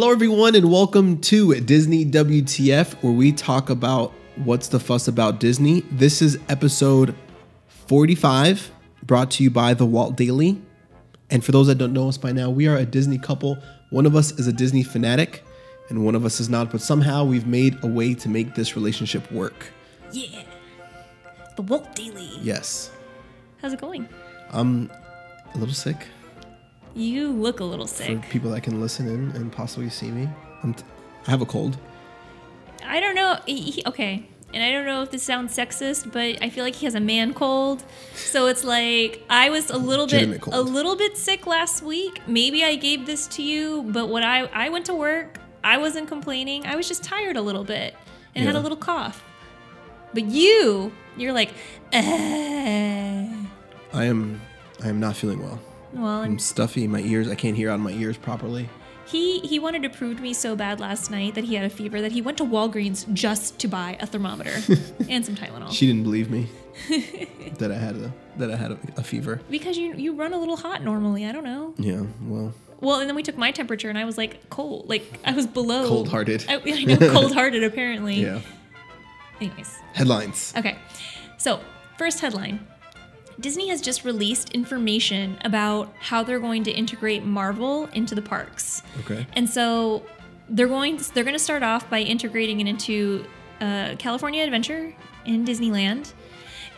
Hello, everyone, and welcome to Disney WTF, where we talk about what's the fuss about Disney. This is episode 45, brought to you by The Walt Daily. And for those that don't know us by now, we are a Disney couple. One of us is a Disney fanatic, and one of us is not, but somehow we've made a way to make this relationship work. Yeah. The Walt Daily. Yes. How's it going? I'm a little sick You look a little for sick. people that can listen in and possibly see me. I'm t- I have a cold. I don't know. he- he- okay. And I don't know if this sounds sexist, but I feel like he has a man cold. So it's like I was a little bit cold. a little bit sick last week. Maybe I gave this to you, but when I I went to work, I wasn't complaining. I was just tired a little bit and had a little cough. But you, you're like, eh. I am I am not feeling well. Well, I'm I'm stuffy my ears. I can't hear out of my ears properly. He he wanted to prove to me so bad last night that he had a fever that he went to Walgreens just to buy a thermometer and some Tylenol. She didn't believe me that I had a that I had a, a fever. because you you run a little hot normally. I don't know. Yeah, well, Well, and then we took my temperature and I was like cold, like I was below Cold-hearted. I, I know cold-hearted apparently. yeah. Anyways, Headlines. okay. So first headline. Disney has just released information about how they're going to integrate Marvel into the parks. Okay. And so they're going they're going to start off by integrating it into uh, California Adventure in Disneyland.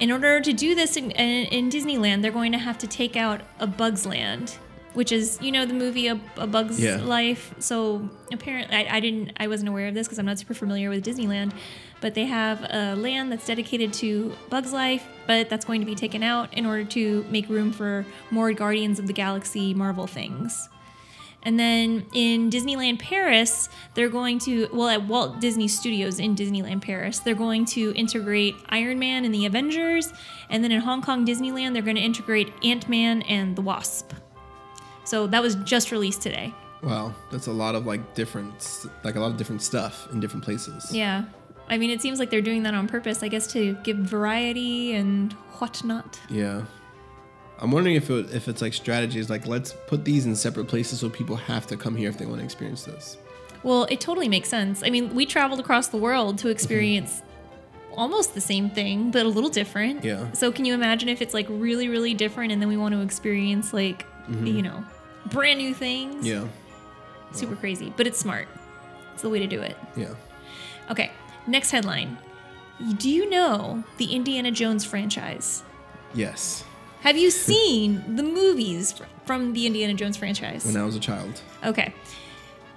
In order to do this in, in, in Disneyland, they're going to have to take out a Bug's Land, which is you know the movie A, a Bug's Yeah. Life. So apparently, I, I didn't I wasn't aware of this because I'm not super familiar with Disneyland, but they have a land that's dedicated to Bug's Life, but that's going to be taken out in order to make room for more Guardians of the Galaxy Marvel things. And then in Disneyland Paris, they're going to, well, at Walt Disney Studios in Disneyland Paris, they're going to integrate Iron Man and the Avengers. And then in Hong Kong Disneyland, they're going to integrate Ant Man and the Wasp. So that was just released today. Wow, that's a lot of like different, like a lot of different stuff in different places. Yeah. I mean, it seems like they're doing that on purpose, I guess, to give variety and whatnot. Yeah. I'm wondering if it, if it's like strategies, like let's put these in separate places so people have to come here if they want to experience this. Well, it totally makes sense. I mean, we traveled across the world to mm-hmm. experience almost the same thing, but a little different. Yeah. So, can you imagine if it's like really, really different and then we want to experience like, Mm-hmm. you know, brand new things? Yeah. Super crazy, but it's smart. It's the way to do it. Yeah. Okay, next headline. Do you know the Indiana Jones franchise? Yes. Have you seen the movies from the Indiana Jones franchise? When I was a child. Okay.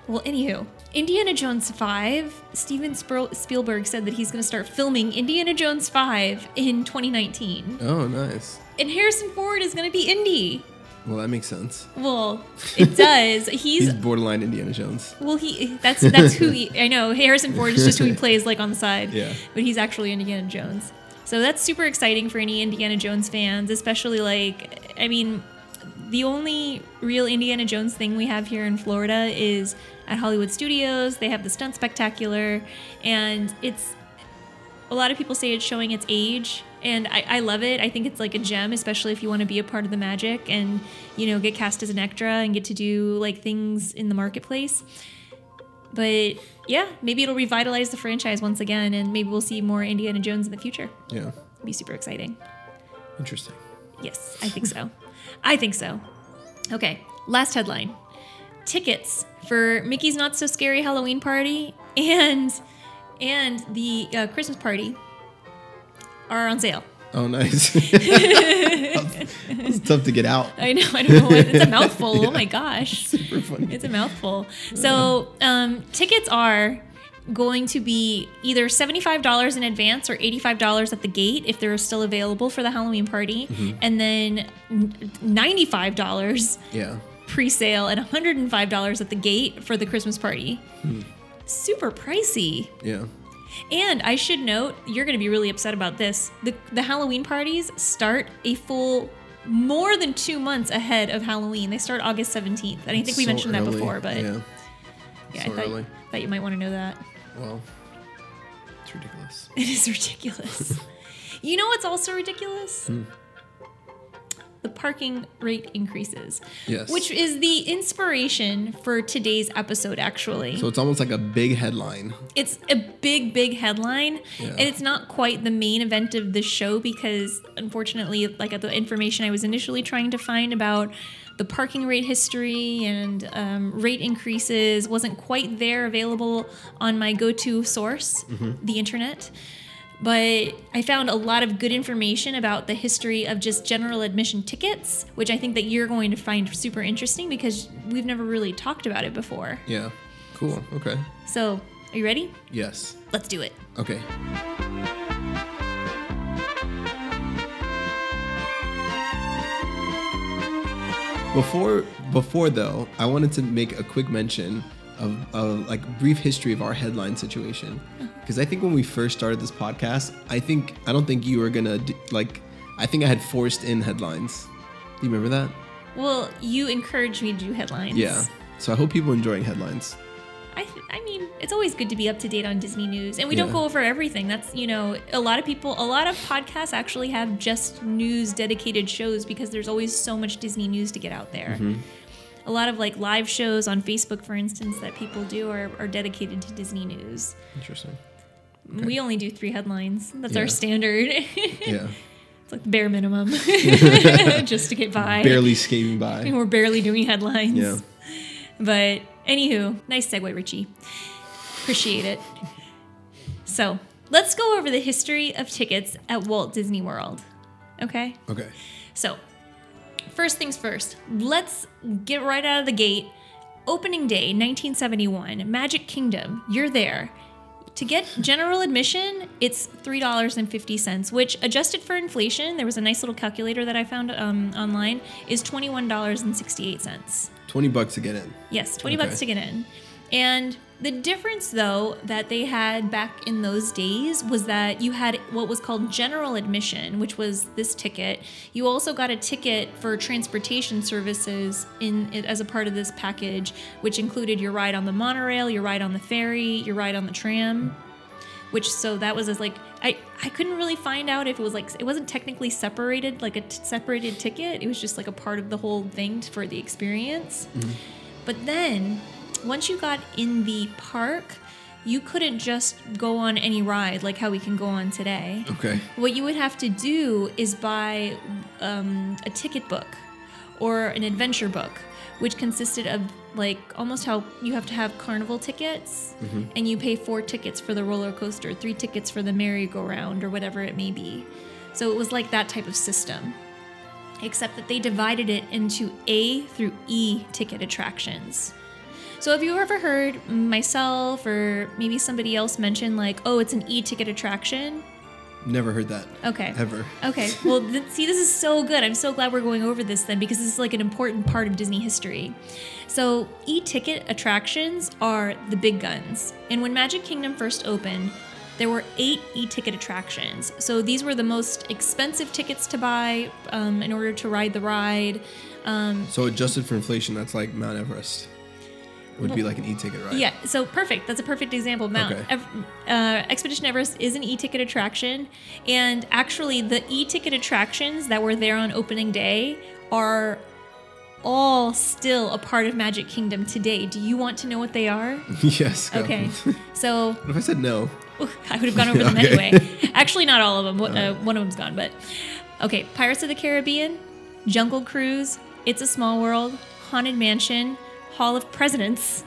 Well, anywho, Indiana Jones 5, Steven Spielberg said that he's going to start filming Indiana Jones 5 in 2019. Oh, nice. And Harrison Ford is going to be Indy. Well, that makes sense. Well, it does. He's, He's borderline Indiana Jones. well, he that's that's who he I know. Harrison Ford is just who he plays like on the side. Yeah. But he's actually Indiana Jones. So that's super exciting for any Indiana Jones fans, especially like I mean, the only real Indiana Jones thing we have here in Florida is at Hollywood Studios. They have the stunt spectacular and it's a lot of people say it's showing its age and I, I love it. I think it's like a gem especially if you want to be a part of the magic and you know get cast as an extra and get to do like things in the marketplace. But yeah maybe it'll revitalize the franchise once again and maybe we'll see more indiana jones in the future. Yeah. It'll be super exciting. Interesting. yes i think so. I think so. Okay last headline. Tickets for mickey's not so scary halloween party and and the uh, christmas party are on sale Oh, nice. it's tough to get out. I know. I don't know. What, it's a mouthful. Oh my gosh. Super funny. It's a mouthful. So um, tickets are going to be either $75 in advance or $85 at the gate if they're still available for the Halloween party. And then $95 Yeah. pre-sale and $105 at the gate for the Christmas party. Super pricey. Yeah. And I should note, you're going to be really upset about this. The, the Halloween parties start a full more than two months ahead of Halloween. They start August 17th. And I think we So mentioned that before, but yeah. yeah, so I thought, early. thought you might want to know that. Well, it's ridiculous. It is ridiculous. you know what's also ridiculous? Hmm. The parking rate increases. Yes. Which is the inspiration for today's episode, actually. So it's almost like a big headline. it's a big, big headline, Yeah. and it's not quite the main event of the show because, unfortunately, like the information I was initially trying to find about the parking rate history and um, rate increases wasn't quite there available on my go-to source, the internet. But I found a lot of good information about the history of just general admission tickets, which I think that you're going to find super interesting because we've never really talked about it before. Yeah. Cool. Okay. So, are you ready? Yes. Let's do it. Okay. Before before though, I wanted to make a quick mention of a like brief history of our headline situation because I think when we first started this podcast, I think I don't think you were gonna do, like I think I had forced in headlines. Do you remember that? Well, you encouraged me to do headlines. Yeah. So I hope people are enjoying headlines. I, th- I mean, it's always good to be up to date on Disney news, and we don't go over everything. That's you know, a lot of people, a lot of podcasts actually have just news dedicated shows because there's always so much Disney news to get out there. Mm-hmm. A lot of like live shows on Facebook, for instance, that people do are, are dedicated to Disney news. Interesting. We only do three headlines. That's Yeah. our standard. Yeah. it's like the bare minimum, just to get by. Barely skating by. And We're barely doing headlines. Yeah. But anywho, nice segue, Richie. Appreciate it. So let's go over the history of tickets at Walt Disney World. Okay? Okay. So, first things first, let's get right out of the gate. Opening day, 1971, Magic Kingdom, you're there. To get general admission, it's $3.50, which adjusted for inflation, there was a nice little calculator that I found um, online, is $21.68. 20 bucks to get in. Yes, 20 Okay. bucks to get in. And the difference, though, that they had back in those days was that you had what was called general admission, which was this ticket. You also got a ticket for transportation services in as a part of this package, which included your ride on the monorail, your ride on the ferry, your ride on the tram. Which so that was as like I I couldn't really find out if it was like it wasn't technically separated like a t- separated ticket. It was just like a part of the whole thing for the experience. Mm-hmm. But then, once you got in the park, you couldn't just go on any ride like how we can go on today. Okay. What you would have to do is buy um, a ticket book or an adventure book, which consisted of like almost how you have to have carnival tickets and you pay four tickets for the roller coaster, three tickets for the merry-go-round, or whatever it may be. So it was like that type of system except that they divided it into A through E ticket attractions. So have you ever heard myself or maybe somebody else mention like, "Oh, it's an E ticket attraction"? Never heard that. Okay. Ever. Okay. Well, th- see, this is so good. I'm so glad we're going over this then because this is like an important part of Disney history. So, e ticket attractions are the big guns. And when Magic Kingdom first opened, there were eight e ticket attractions. So, these were the most expensive tickets to buy um, in order to ride the ride. Um, So adjusted for inflation, that's like Mount Everest. Would be like an e-ticket, ride. Yeah, so perfect. That's a perfect example. Mount Okay. Ev- uh, Expedition Everest is an e-ticket attraction, and actually, the e-ticket attractions that were there on opening day are all still a part of Magic Kingdom today. Do you want to know what they are? yes. go. Okay, so what if I said no? I would have gone over them Okay. anyway. Actually, not all of them. One- Uh, one of them's gone, but okay. Pirates of the Caribbean, Jungle Cruise, It's a Small World, Haunted Mansion, Hall of Presidents.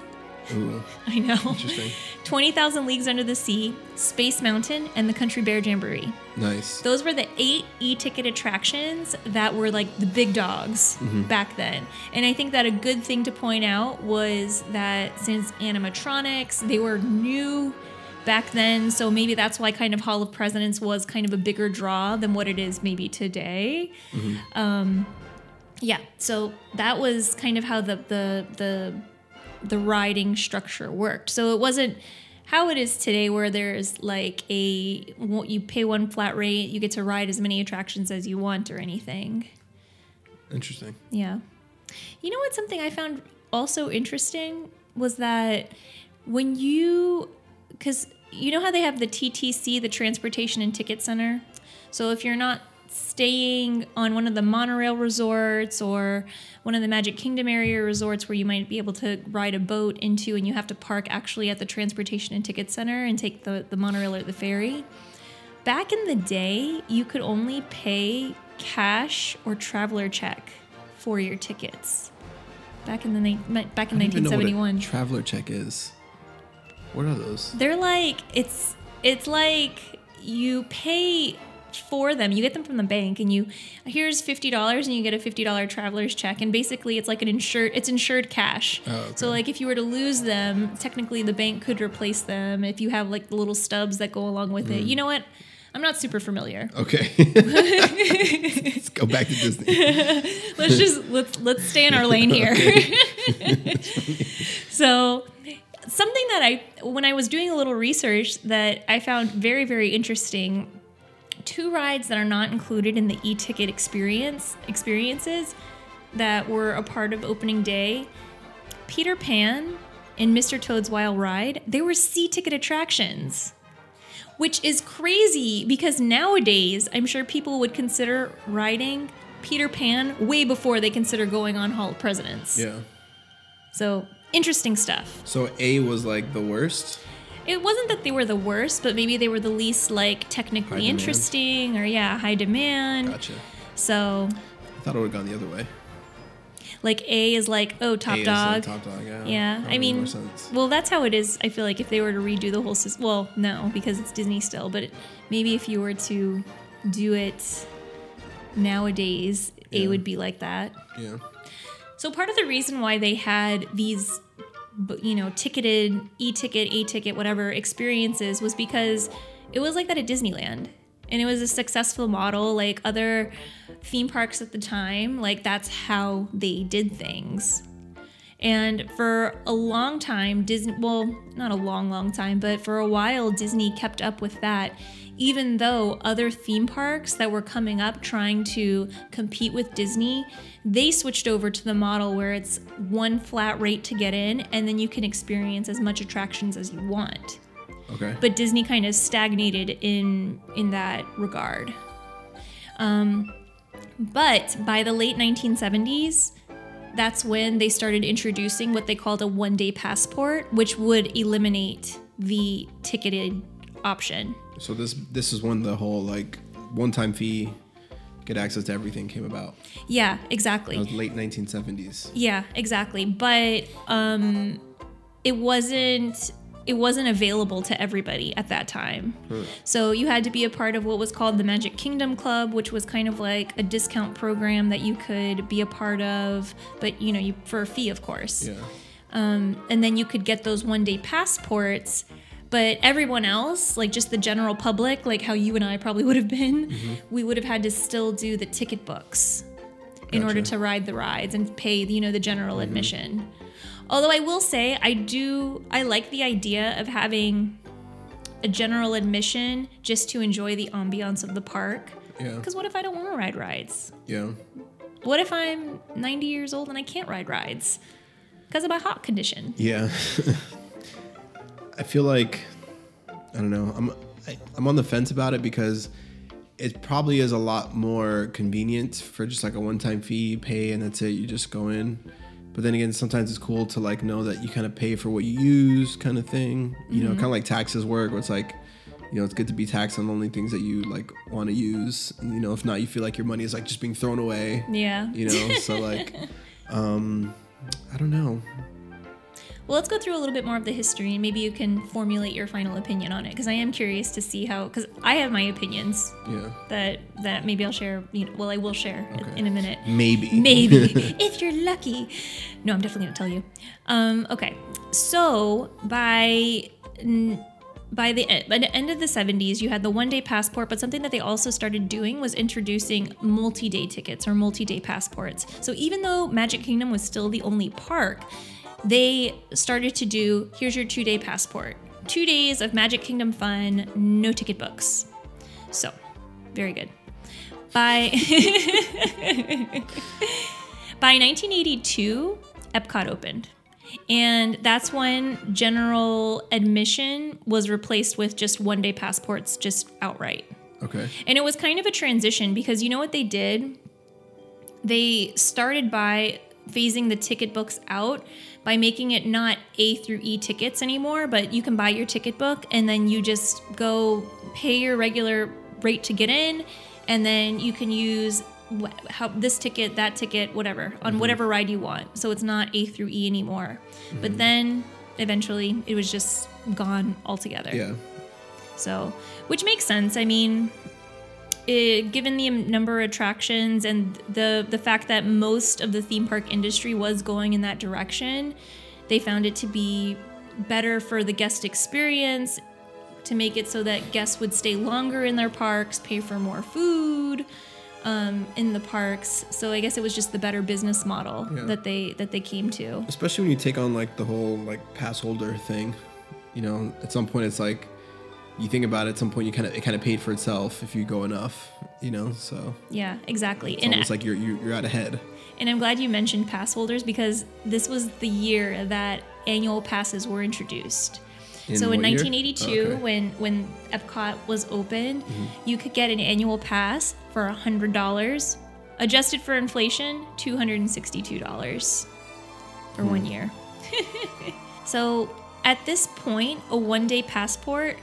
Ooh, I know. interesting. 20,000 Leagues Under the Sea, Space Mountain, and the Country Bear Jamboree. Nice. Those were the eight e ticket attractions that were like the big dogs back then. And I think that a good thing to point out was that since animatronics, they were new back then. So maybe that's why kind of Hall of Presidents was kind of a bigger draw than what it is maybe today. Um, yeah, so that was kind of how the, the, the, the riding structure worked. So it wasn't how it is today, where there's like a you pay one flat rate, you get to ride as many attractions as you want or anything. Interesting. Yeah. You know what? Something I found also interesting was that when you, because you know how they have the TTC, the Transportation and Ticket Center. So if you're not staying on one of the monorail resorts or one of the Magic Kingdom area resorts where you might be able to ride a boat into and you have to park actually at the transportation and ticket center and take the, the monorail or the ferry. Back in the day, you could only pay cash or traveler check for your tickets. Back in the ni- back in I don't even know what a 1971. traveler check is. What are those? They're like it's it's like you pay for them. You get them from the bank, and you here's fifty dollars, and you get a fifty dollar traveler's check. And basically, it's like an insured it's insured cash. Oh, okay. So like if you were to lose them, technically the bank could replace them if you have like the little stubs that go along with it. Mm. You know what? I'm not super familiar. Okay. Let's go back to Disney. let's just let's let's stay in our lane here. so something that I when I was doing a little research that I found very very interesting two rides that are not included in the e-ticket experience experiences that were a part of opening day Peter Pan and Mr. Toad's Wild Ride they were C-ticket attractions which is crazy because nowadays I'm sure people would consider riding Peter Pan way before they consider going on Hall of Presidents. Yeah. So interesting stuff. So A was like the worst. It wasn't that they were the worst, but maybe they were the least like technically interesting or yeah, high demand. Gotcha. So I thought it would have gone the other way. like A is like oh top A is dog. like top dog. Yeah. yeah, I mean, well, that's how it is. I feel like if they were to redo the whole system, well, no, because it's Disney still. But it, maybe if you were to do it nowadays, A would be like that. Yeah. So part of the reason why they had these, you know, ticketed e-ticket, a-ticket, whatever experiences was because it was like that at Disneyland, and it was a successful model. Like other theme parks at the time, like that's how they did things. And for a long time, Disney, well, not a long, long time, but for a while, Disney kept up with that, even though other theme parks that were coming up trying to compete with Disney, they switched over to the model where it's one flat rate to get in, and then you can experience as much attractions as you want. Okay. But Disney kind of stagnated in in that regard. Um, but by the late 1970s, that's when they started introducing what they called a one day passport, which would eliminate the ticketed option. so this this is when the whole like one time fee, get access to everything came about. Yeah, exactly. was late 1970s. Yeah, exactly. But um, it wasn't it wasn't available to everybody at that time. So you had to be a part of what was called the Magic Kingdom Club, which was kind of like a discount program that you could be a part of, but you know, you for a fee, of course. Yeah. Um, and then you could get those one day passports. But everyone else, like just the general public, like how you and I probably would have been, mm-hmm. we would have had to still do the ticket books in order to ride the rides and pay, you know, the general mm-hmm. admission. Although I will say, I do, I like the idea of having a general admission just to enjoy the ambiance of the park. Yeah. Because what if I don't want to ride rides? Yeah. What if I'm 90 years old and I can't ride rides because of my heart condition? Yeah. I feel like I don't know. I'm I, I'm on the fence about it because it probably is a lot more convenient for just like a one-time fee, pay, and that's it. You just go in. But then again, sometimes it's cool to like know that you kind of pay for what you use, kind of thing. You know, kind of like taxes work, where it's like, you know, it's good to be taxed on only things that you like want to use. And, you know, if not, you feel like your money is like just being thrown away. Yeah. You know, so like, um, I don't know. Well, let's go through a little bit more of the history and maybe you can formulate your final opinion on it because I am curious to see how, because I have my opinions Yeah, that that maybe I'll share. You know, well, I will share Okay. in a minute. maybe. Maybe if you're lucky. No, I'm definitely gonna tell you. Um, okay, so by n- by the, e- by the end of the 70s, you had the one day passport, but something that they also started doing was introducing multi day tickets or multi day passports. So even though Magic Kingdom was still the only park, they started to do here's your two day passport. Two days of Magic Kingdom fun, no ticket books. So, very good. By by 1982, Epcot opened. And that's when general admission was replaced with just one day passports, just outright. Okay. And it was kind of a transition because you know what they did? They started by phasing the ticket books out by making it not A through E tickets anymore, but you can buy your ticket book and then you just go pay your regular rate to get in, and then you can use how this ticket, that ticket, whatever on mm-hmm. whatever ride you want. So it's not A through E anymore. But mm-hmm. then eventually it was just gone altogether. Yeah. So, which makes sense. I mean, it, given the number of attractions and the the fact that most of the theme park industry was going in that direction, they found it to be better for the guest experience to make it so that guests would stay longer in their parks, pay for more food um, in the parks. So I guess it was just the better business model Yeah. that they that they came to. Especially when you take on like the whole like pass holder thing. You know, at some point it's like you think about it, at some point you kind of it kind of paid for itself if you go enough, you know. So Yeah, exactly. it's almost like you're you're, you're out ahead. And I'm glad you mentioned pass holders because this was the year that annual passes were introduced. so in 1982, Oh, okay. Mm-hmm. when when Epcot was opened, you could get an annual pass for hundred dollars, adjusted for inflation, two hundred and sixty-two dollars for one Hmm. year. so at this point, a one-day passport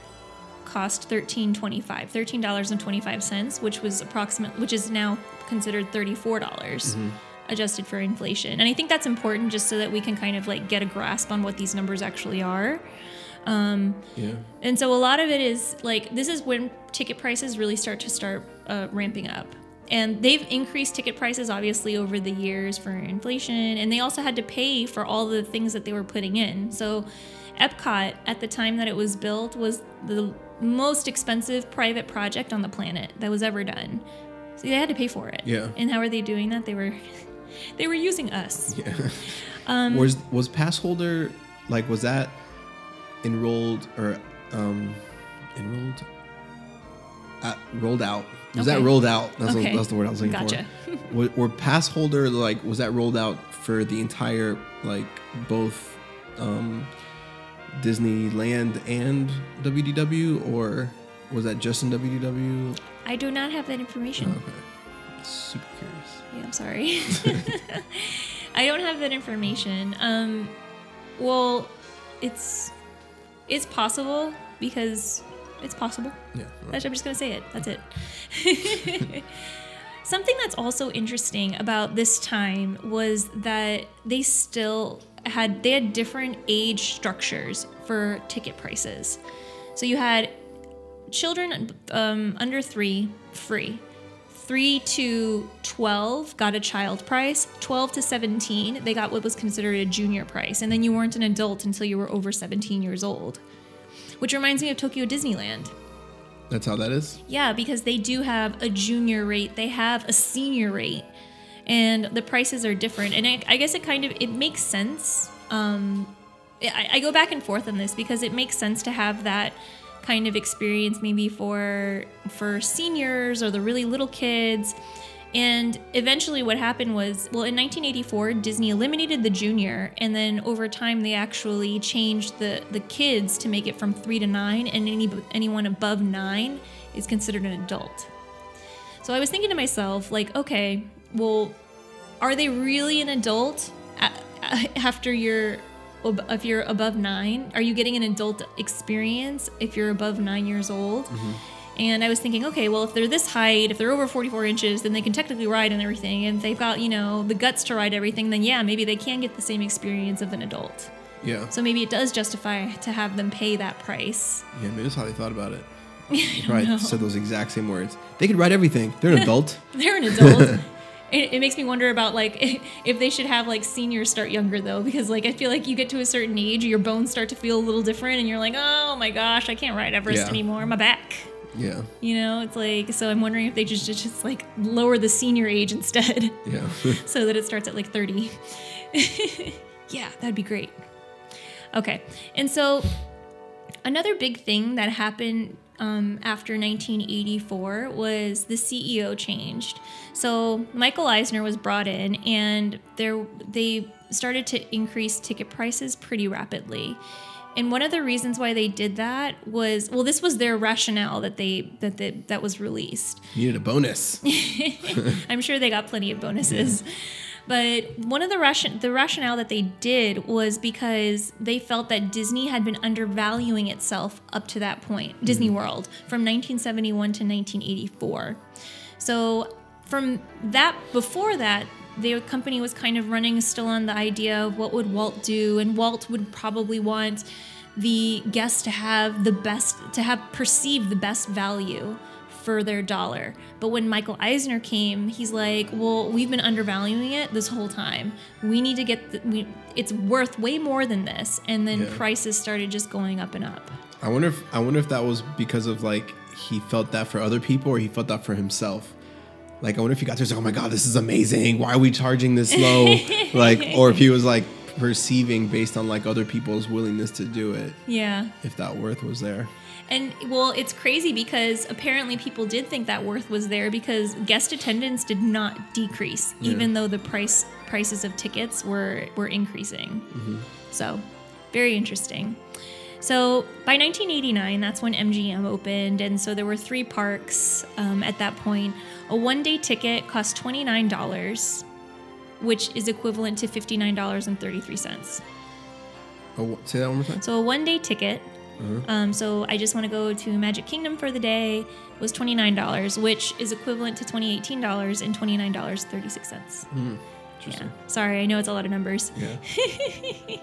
cost thirteen twenty-five, thirteen dollars and twenty-five cents, which was approximate, which is now considered thirty-four dollars. Mm-hmm. Adjusted for inflation. And I think that's important just so that we can kind of like get a grasp on what these numbers actually are. Yeah. And so a lot of it is like this is when ticket prices really start to start uh, ramping up. And they've increased ticket prices obviously over the years for inflation, and they also had to pay for all the things that they were putting in. So Epcot at the time that it was built was the most expensive private project on the planet that was ever done. So they had to pay for it. Yeah. And how are they doing that? They were they were using us. Yeah. Um, was was pass holder like was that enrolled or um enrolled uh, rolled out was that rolled out that's, Okay. the, that's the word i was looking Gotcha. for were, were pass holder like was that rolled out for the entire like both um disneyland and wdw or was that just in wdw I do not have that information. okay super curious Yeah, I'm sorry. I don't have that information. Um, well, it's it's possible because it's possible. yeah That's- I'm just gonna say it. That's it. Something that's also interesting about this time was that they still had they had different age structures for ticket prices. So you had children um, under three free. Three to 12 got a child price. 12 to 17, they got what was considered a junior price. And then you weren't an adult until you were over 17 years old. Which reminds me of Tokyo Disneyland. that's how that is Yeah, because they do have a junior rate, they have a senior rate, and the prices are different. And I, I guess it kind of it makes sense. Um, I, I go back and forth on this because it makes sense to have that kind of experience maybe for for seniors or the really little kids. And eventually, what happened was, well, in 1984, Disney eliminated the junior, and then over time, they actually changed the the kids to make it from three to nine, and any anyone above nine is considered an adult. So I was thinking to myself, like, okay, well, are they really an adult after you're if you're above nine? Are you getting an adult experience if you're above nine years old? Mm-hmm. And I was thinking, okay, well, if they're this height, if they're over 44 inches, then they can technically ride and everything. And if they've got, you know, the guts to ride everything, then yeah, maybe they can get the same experience of an adult. yeah So maybe it does justify to have them pay that price. Yeah, maybe that's how they thought about it. right. probably said those exact same words. They could ride everything. They're an adult. They're an adult. it, it makes me wonder about like if they should have like seniors start younger though, because like I feel like you get to a certain age, your bones start to feel a little different, and you're like, oh my gosh, I can't ride Everest Yeah. anymore. My back. Yeah, You know, it's like so. I'm wondering if they just just, just like lower the senior age instead, yeah. so that it starts at like 30. yeah, that'd be great. Okay, and so another big thing that happened um, after 1984 was the CEO changed. So Michael Eisner was brought in, and there they started to increase ticket prices pretty rapidly. And one of the reasons why they did that was well, this was their rationale that they that they, that was released. You needed a bonus. I'm sure they got plenty of bonuses. But one of the ration the rationale that they did was because they felt that Disney had been undervaluing itself up to that point, Disney hmm. World, from 1971 to 1984. So from that before that, the company was kind of running still on the idea of what would Walt do, and Walt would probably want the guests to have the best to have perceived the best value for their dollar. But when Michael Eisner came, he's like, "Well, we've been undervaluing it this whole time. We need to get the, we, it's worth way more than this." And then Yeah. prices started just going up and up. I wonder if I wonder if that was because of like he felt that for other people or he felt that for himself. Like I wonder if he got there like, oh my god, this is amazing. Why are we charging this low? like, or if he was like perceiving based on like other people's willingness to do it, Yeah. if that worth was there. And well, it's crazy because apparently people did think that worth was there because guest attendance did not decrease, Yeah. even though the price prices of tickets were were increasing. So, very interesting. So by 1989, that's when MGM opened, and so there were three parks um, at that point. A one-day ticket cost twenty-nine dollars, which is equivalent to fifty-nine dollars and thirty-three cents. Oh, say that one more time. So a one day ticket. Um, so I just want to go to Magic Kingdom for the day was twenty nine dollars, which is equivalent to twenty eighteen dollars and twenty nine dollars thirty six cents. Yeah. Interesting. Sorry, I know it's a lot of numbers. Yeah.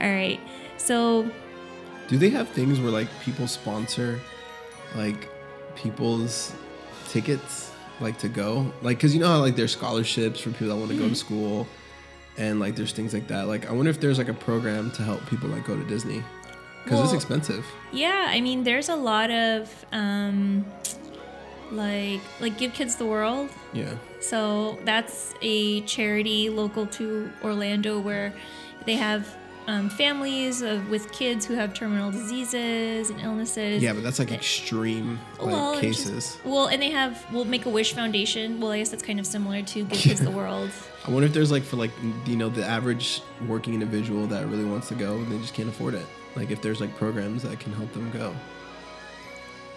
All right. So Do they have things where like people sponsor like people's tickets like to go? Like cuz you know how like there's scholarships for people that want to go to school and like there's things like that. Like I wonder if there's like a program to help people like go to Disney cuz it's expensive. yeah, I mean, there's a lot of um, like like Give Kids the World. Yeah. So that's a charity local to Orlando where they have um, families of, with kids who have terminal diseases and illnesses. Yeah, but that's like extreme like Well, it's just- cases. well, and they have well Make a Wish Foundation. Well, I guess that's kind of similar to Give Kids the World. I wonder if there's like for like you know the average working individual that really wants to go and they just can't afford it. Like if there's like programs that can help them go.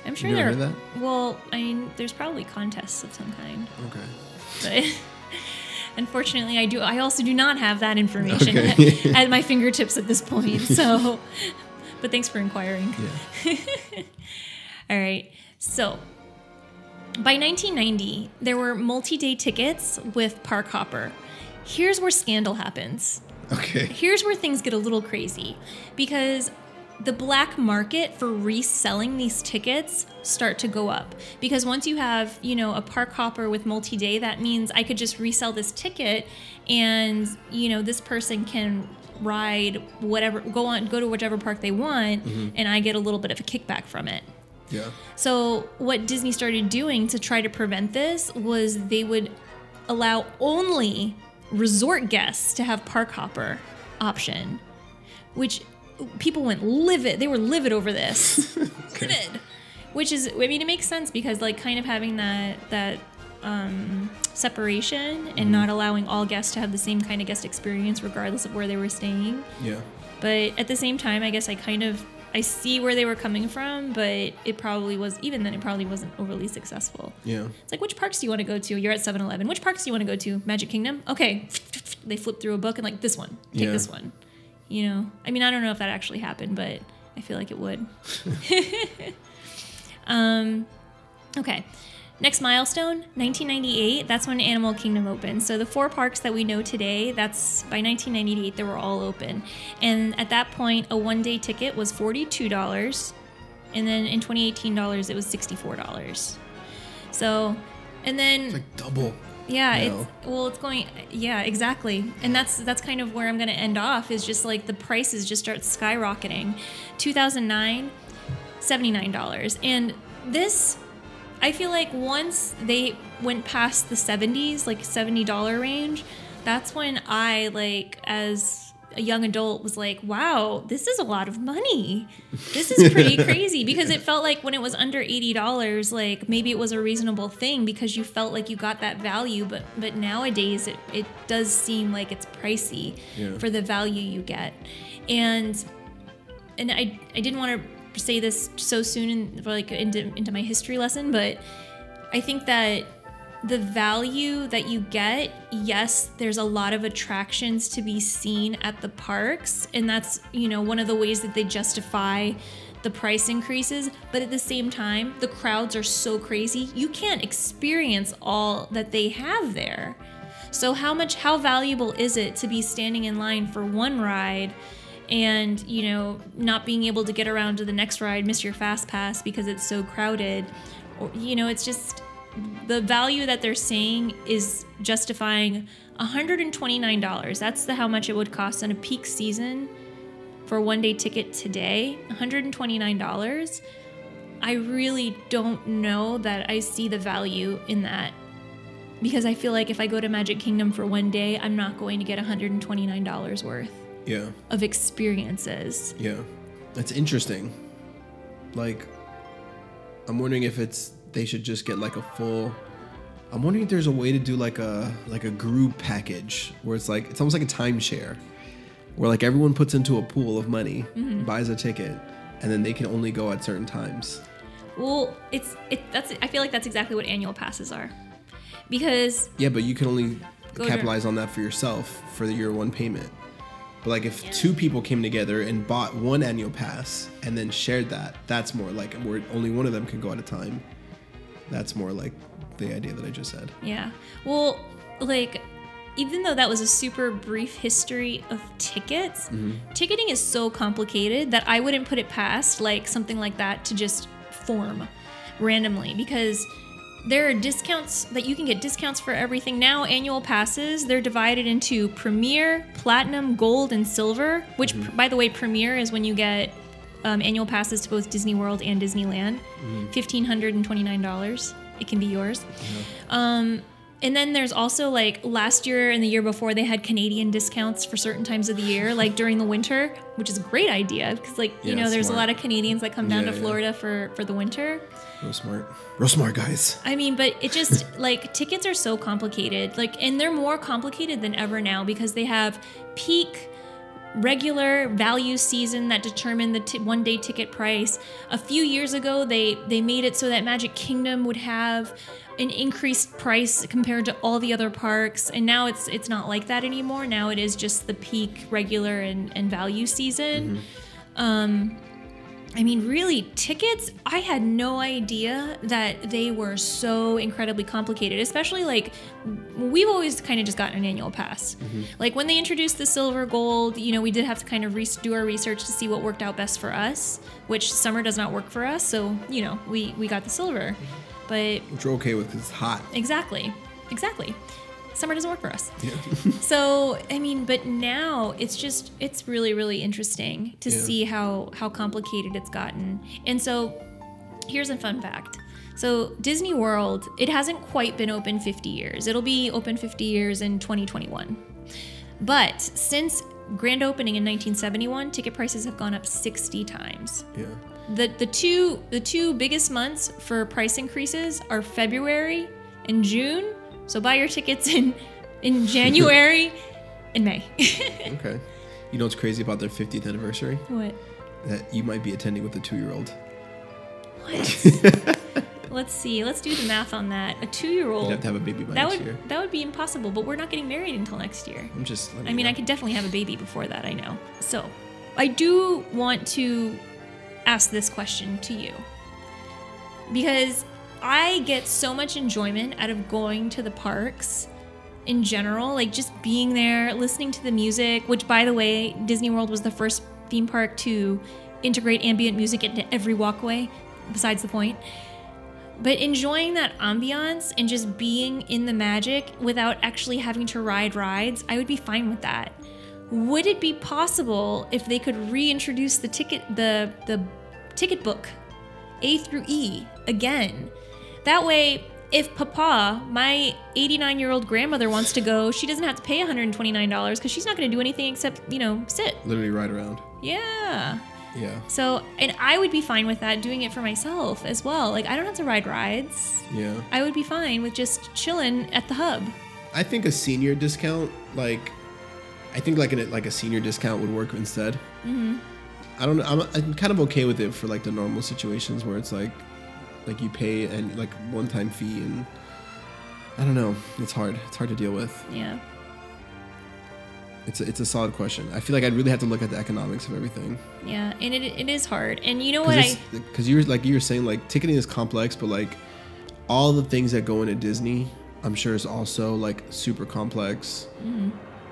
I'm sure You there. Are, well, I mean, there's probably contests of some kind, Okay. but unfortunately, I do. I also do not have that information Okay. at, at my fingertips at this point. So, but thanks for inquiring. Yeah. All right. So, by 1990, there were multi-day tickets with Park Hopper. Here's where scandal happens. Okay. Here's where things get a little crazy because the black market for reselling these tickets start to go up. Because once you have you know a park hopper with multi-day that means i could just resell this ticket and you know this person can ride whatever go on go to whichever park they want mm-hmm. and i get a little bit of a kickback from it. Yeah. so, what Disney started doing to try to prevent this was they would allow only resort guests to have park hopper option, which people went livid. They were livid over this. Livid. Which is, I mean, it makes sense because like kind of having that that um, separation and not allowing all guests to have the same kind of guest experience regardless of where they were staying. Yeah. But at the same time, I guess I kind of I see where they were coming from, but it probably was even then it probably wasn't overly successful. Yeah. It's like which parks do you want to go to? You're at 7-Eleven. Which parks do you want to go to? Magic Kingdom? Okay. They flip through a book and like this one. Take Yeah. this one. You know. I mean, I don't know if that actually happened, but I feel like it would. um okay. Next milestone, 1998. That's when Animal Kingdom opened. So the four parks that we know today, that's by 1998 they were all open. And at that point, a one-day ticket was $42, and then in 2018 dollars it was $64. So, and then It's like double. Yeah, you know? it's well, it's going. Yeah, exactly, and that's that's kind of where I'm going to end off. Is just like the prices just start skyrocketing. 2009, seventy nine dollars, and this, I feel like once they went past the 70s, like seventy dollar range, that's when I like as a young adult was like, wow, this is a lot of money. This is pretty crazy because it felt like when it was under $80, like maybe it was a reasonable thing because you felt like you got that value. But, but nowadays it, it does seem like it's pricey Yeah. for the value you get. And, and I, I didn't want to say this so soon in, like into, into my history lesson, but I think that the value that you get, yes, there's a lot of attractions to be seen at the parks, and that's, you know, one of the ways that they justify the price increases, but at the same time, the crowds are so crazy, you can't experience all that they have there. So how much how valuable is it to be standing in line for one ride and, you know, not being able to get around to the next ride, miss your fast pass because it's so crowded? Or you know, it's just the value that they're saying is justifying $129. That's the how much it would cost on a peak season for a one day ticket today. $129. I really don't know that I see the value in that because I feel like if I go to Magic Kingdom for one day, I'm not going to get $129 worth Yeah. of experiences. Yeah. That's interesting. Like, I'm wondering if it's they should just get like a full. I'm wondering if there's a way to do like a like a group package where it's like it's almost like a timeshare, where like everyone puts into a pool of money, mm-hmm. buys a ticket, and then they can only go at certain times. Well, it's it that's I feel like that's exactly what annual passes are. Because Yeah, but you can only capitalize on that for yourself for the year one payment. But like if two people came together and bought one annual pass and then shared that, that's more like where only one of them can go at a time. That's more like the idea that I just said. Yeah. Well, like, even though that was a super brief history of tickets, mm-hmm. ticketing is so complicated that I wouldn't put it past like something like that to just form randomly because there are discounts that you can get discounts for everything now annual passes they're divided into premier platinum gold and silver which pr- by the way premier is when you get um, annual passes to both disney world and disneyland $1529 it can be yours um, and then there's also like last year and the year before they had Canadian discounts for certain times of the year, like during the winter, which is a great idea because like you Yeah, know there's smart. a lot of Canadians that come down Yeah, to yeah. Florida for for the winter. Real smart. Real smart guys. I mean, but it just like tickets are so complicated. Like, and they're more complicated than ever now because they have peak, regular value season that determined the t- one day ticket price. A few years ago, they they made it so that Magic Kingdom would have an increased price compared to all the other parks, and now it's it's not like that anymore. Now it is just the peak, regular, and and value season. Um, I mean, really, tickets, I had no idea that they were so incredibly complicated, especially like we've always kind of just gotten an annual pass. Mm-hmm. Like when they introduced the silver gold, you know, we did have to kind of re- do our research to see what worked out best for us, which summer does not work for us. So, you know, we, we got the silver. Mm-hmm. But Which we're okay with because it's hot. exactly, exactly. Summer doesn't work for us. Yeah. So I mean, but now it's just it's really really interesting to Yeah. see how how complicated it's gotten. And so here's a fun fact. So Disney World, it hasn't quite been open 50 years. It'll be open 50 years in 2021. But since grand opening in 1971, ticket prices have gone up 60 times. Yeah. The the two the two biggest months for price increases are February and June. So buy your tickets in in January and May. Okay. You know what's crazy about their 50th anniversary? what? That you might be attending with a two year old. What? Let's see. Let's do the math on that. A two-year-old. You'd old. have to have a baby by That next would year. that would be impossible. But we're not getting married until next year. I'm just. I mean, know. I could definitely have a baby before that. I know. So, I do want to ask this question to you because I get so much enjoyment out of going to the parks in general, like just being there, listening to the music. Which, by the way, Disney World was the first theme park to integrate ambient music into every walkway. Besides the point but enjoying that ambiance and just being in the magic without actually having to ride rides, I would be fine with that. Would it be possible if they could reintroduce the ticket the the ticket book A through E again? That way if Papa, my 89 year old grandmother, wants to go, she doesn't have to pay $129 because she's not going to do anything except, you know, sit. Literally ride around. Yeah. Yeah. So, and I would be fine with that doing it for myself as well. Like, I don't have to ride rides. Yeah. I would be fine with just chilling at the hub. I think a senior discount, like, I think like an like a senior discount would work instead. Mm-hmm. I don't know. I'm, I'm kind of okay with it for like the normal situations where it's like, like you pay and like one time fee and I don't know. It's hard. It's hard to deal with. Yeah. It's a, it's a solid question. I feel like I'd really have to look at the economics of everything. Yeah. And it, it is hard. And you know what? I, Because you were like you were saying like ticketing is complex, but like all the things that go into Disney, I'm sure is also like super complex. Mm-hmm.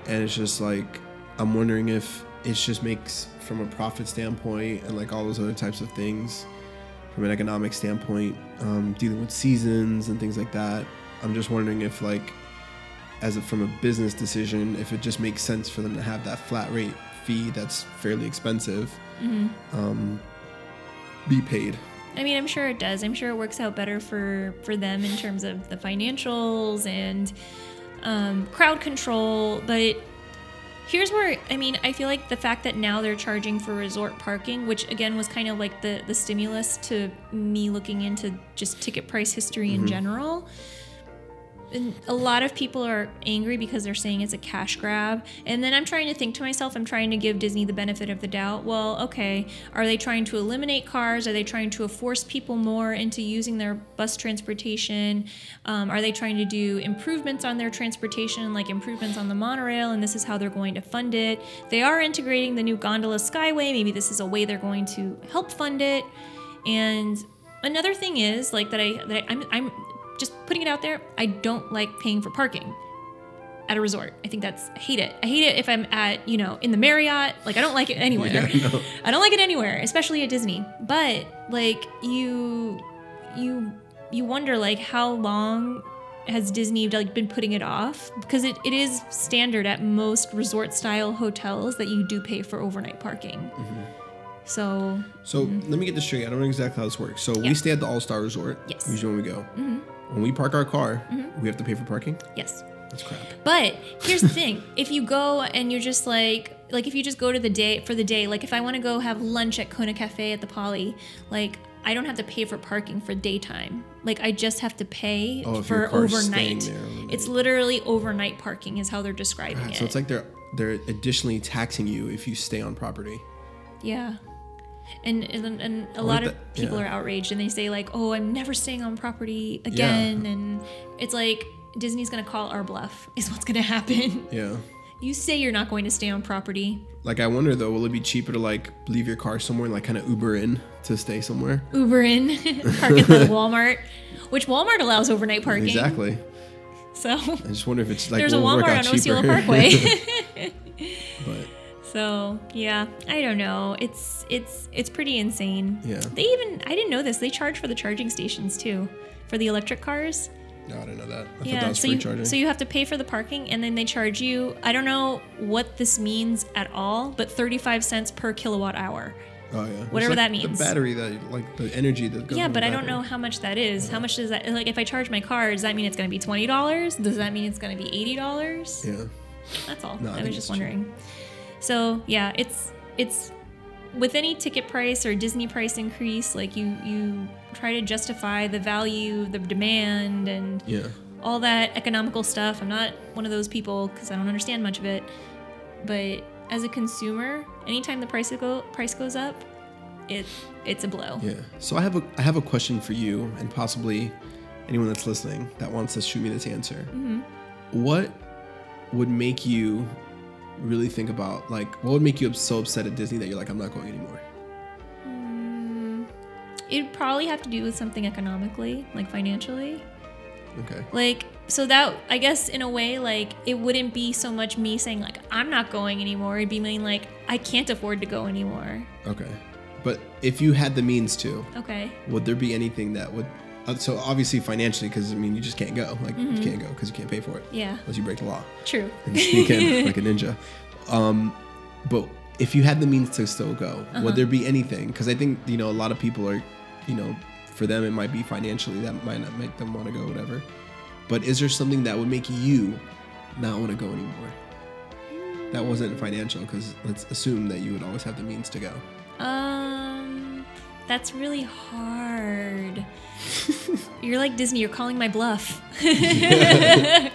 And it's just like I'm wondering if it just makes from a profit standpoint and like all those other types of things from an economic standpoint, um, dealing with seasons and things like that. I'm just wondering if like as a, from a business decision, if it just makes sense for them to have that flat rate fee that's fairly expensive, um, be paid. I mean, I'm sure it does. I'm sure it works out better for for them in terms of the financials and um, crowd control. But here's where I mean, I feel like the fact that now they're charging for resort parking, which again was kind of like the the stimulus to me looking into just ticket price history in mm-hmm. general. A lot of people are angry because they're saying it's a cash grab. And then I'm trying to think to myself, I'm trying to give Disney the benefit of the doubt. Well, okay, are they trying to eliminate cars? Are they trying to force people more into using their bus transportation? Um, are they trying to do improvements on their transportation, like improvements on the monorail? And this is how they're going to fund it. They are integrating the new gondola Skyway. Maybe this is a way they're going to help fund it. And another thing is like that I that I, I'm I'm just putting it out there. I don't like paying for parking at a resort. I think that's I hate it. I hate it if I'm at you know in the Marriott. Like I don't like it anywhere. Yeah, no. I don't like it anywhere, especially at Disney. But like you you you wonder like how long has Disney like been putting it off? Because it, it is standard at most resort style hotels that you do pay for overnight parking. Mm-hmm. So So let me get this straight. I don't know exactly how this works. So Yeah. we stay at the All Star Resort. Yes. Usually when we go. When we park our car, mm-hmm. we have to pay for parking. yes. That's crap. But here's the thing: if you go and you're just like, like if you just go to the day for the day, like if I want to go have lunch at Kona Cafe at the Poly, like I don't have to pay for parking for daytime. Like I just have to pay Oh, for your car's staying overnight. It's literally overnight parking is how they're describing it. So it's like they're they're additionally taxing you if you stay on property. yeah. And, and, and a lot of that- people yeah. are outraged and they say like, "Oh, I'm never staying on property again." And it's like Disney's gonna call our bluff. Is what's gonna happen. Yeah. You say you're not going to stay on property. Like I wonder though, will it be cheaper to like leave your car somewhere and like kind of Uber in to stay somewhere? Uber in, park at the Walmart, which Walmart allows overnight parking. Exactly. So I just wonder if it's like there's a will work Walmart on Osceola. Parkway. So yeah, I don't know. It's it's it's pretty insane. Yeah. They even I didn't know this. They charge for the charging stations too, for the electric cars. no, I didn't know that. I yeah. that was So free you charging. so you have to pay for the parking and then they charge you. I don't know what this means at all, but 35 cents per kilowatt hour. oh yeah. Whatever like that means. The battery that like the energy that goes. Yeah, but I don't know how much that is. How much does that like if I charge my car, does that mean it's gonna be twenty dollars? Does that mean it's gonna be eighty dollars? Yeah. That's all. No, I I, was just wondering. cheap. So yeah, it's it's with any ticket price or Disney price increase, like you you try to justify the value, the demand, and Yeah. all that economical stuff. I'm not one of those people because I don't understand much of it. But as a consumer, anytime the price go price goes up, it it's a blow. Yeah. So I have a I have a question for you and possibly anyone that's listening that wants to shoot me this answer. Mm-hmm. What would make you really think about like what would make you so upset at Disney that you're like I'm not going anymore? Hmm. It'd probably have to do with something economically, like financially. Okay. Like, so that, I guess, in a way, like, it wouldn't be so much me saying, like, I'm not going anymore. It'd be mean, like, I can't afford to go anymore. Okay. But if you had the means to, Okay. would there be anything that would so obviously financially because I mean you just can't go like Mm-hmm. you can't go because you can't pay for it Yeah. unless you break the law True. and sneak in like a ninja. Um, but if you had the means to still go, Uh-huh. would there be anything? Because I think you know a lot of people are, you know, for them it might be financially that might not make them want to go whatever but is there something that would make you not want to go anymore that wasn't financial because let's assume that you would always have the means to go Um, that's really hard. you're like Disney. You're calling my bluff. that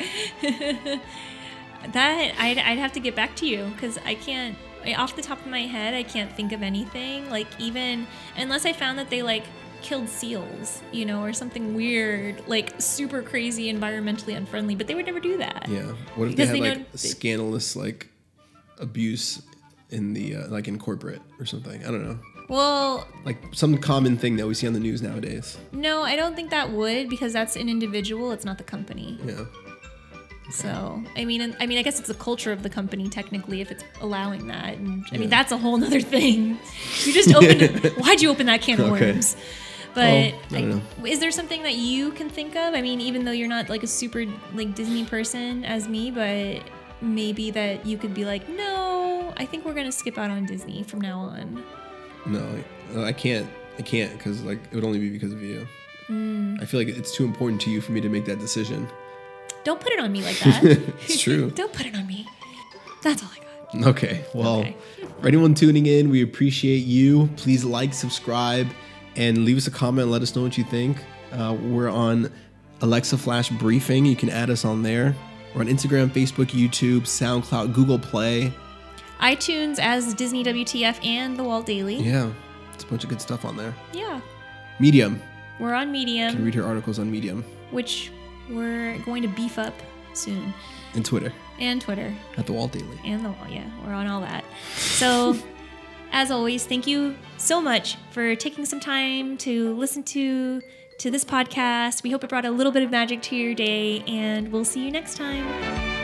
I'd, I'd have to get back to you because I can't. Off the top of my head, I can't think of anything. Like even unless I found that they like killed seals, you know, or something weird, like super crazy, environmentally unfriendly. But they would never do that. yeah what if they they had know- scandalous like abuse in the uh, like in corporate or something i don't know Well, like some common thing that we see on the news nowadays no, I don't think that would because that's an individual. It's not the company. yeah So I mean, I mean, I guess it's the culture of the company technically if it's allowing that. And I Yeah. mean, that's a whole other thing. You just opened. why'd you open that can of Okay. worms? But Well, I is there something that you can think of? I mean, even though you're not like a super like Disney person as me, but maybe that you could be like, no, I think we're gonna skip out on Disney from now on. No, I, can't. I can't because like it would only be because of you. Hmm. I feel like it's too important to you for me to make that decision. Don't put it on me like that. It's true. Don't put it on me. That's all I got. Okay. Well, Okay. for anyone tuning in, we appreciate you. Please like, subscribe, and leave us a comment. Let us know what you think. Uh, we're on Alexa Flash Briefing. You can add us on there. We're on Instagram, Facebook, YouTube, SoundCloud, Google Play. iTunes as Disney WTF and the Walt Daily. Yeah, it's a bunch of good stuff on there. Yeah. Medium. We're on Medium. You can read her articles on Medium which we're going to beef up soon. and Twitter And Twitter. at the Walt Daily. And the wall. Yeah, we're on all that. So, as always, thank you so much for taking some time to listen to to this podcast. We hope it brought a little bit of magic to your day, and we'll see you next time.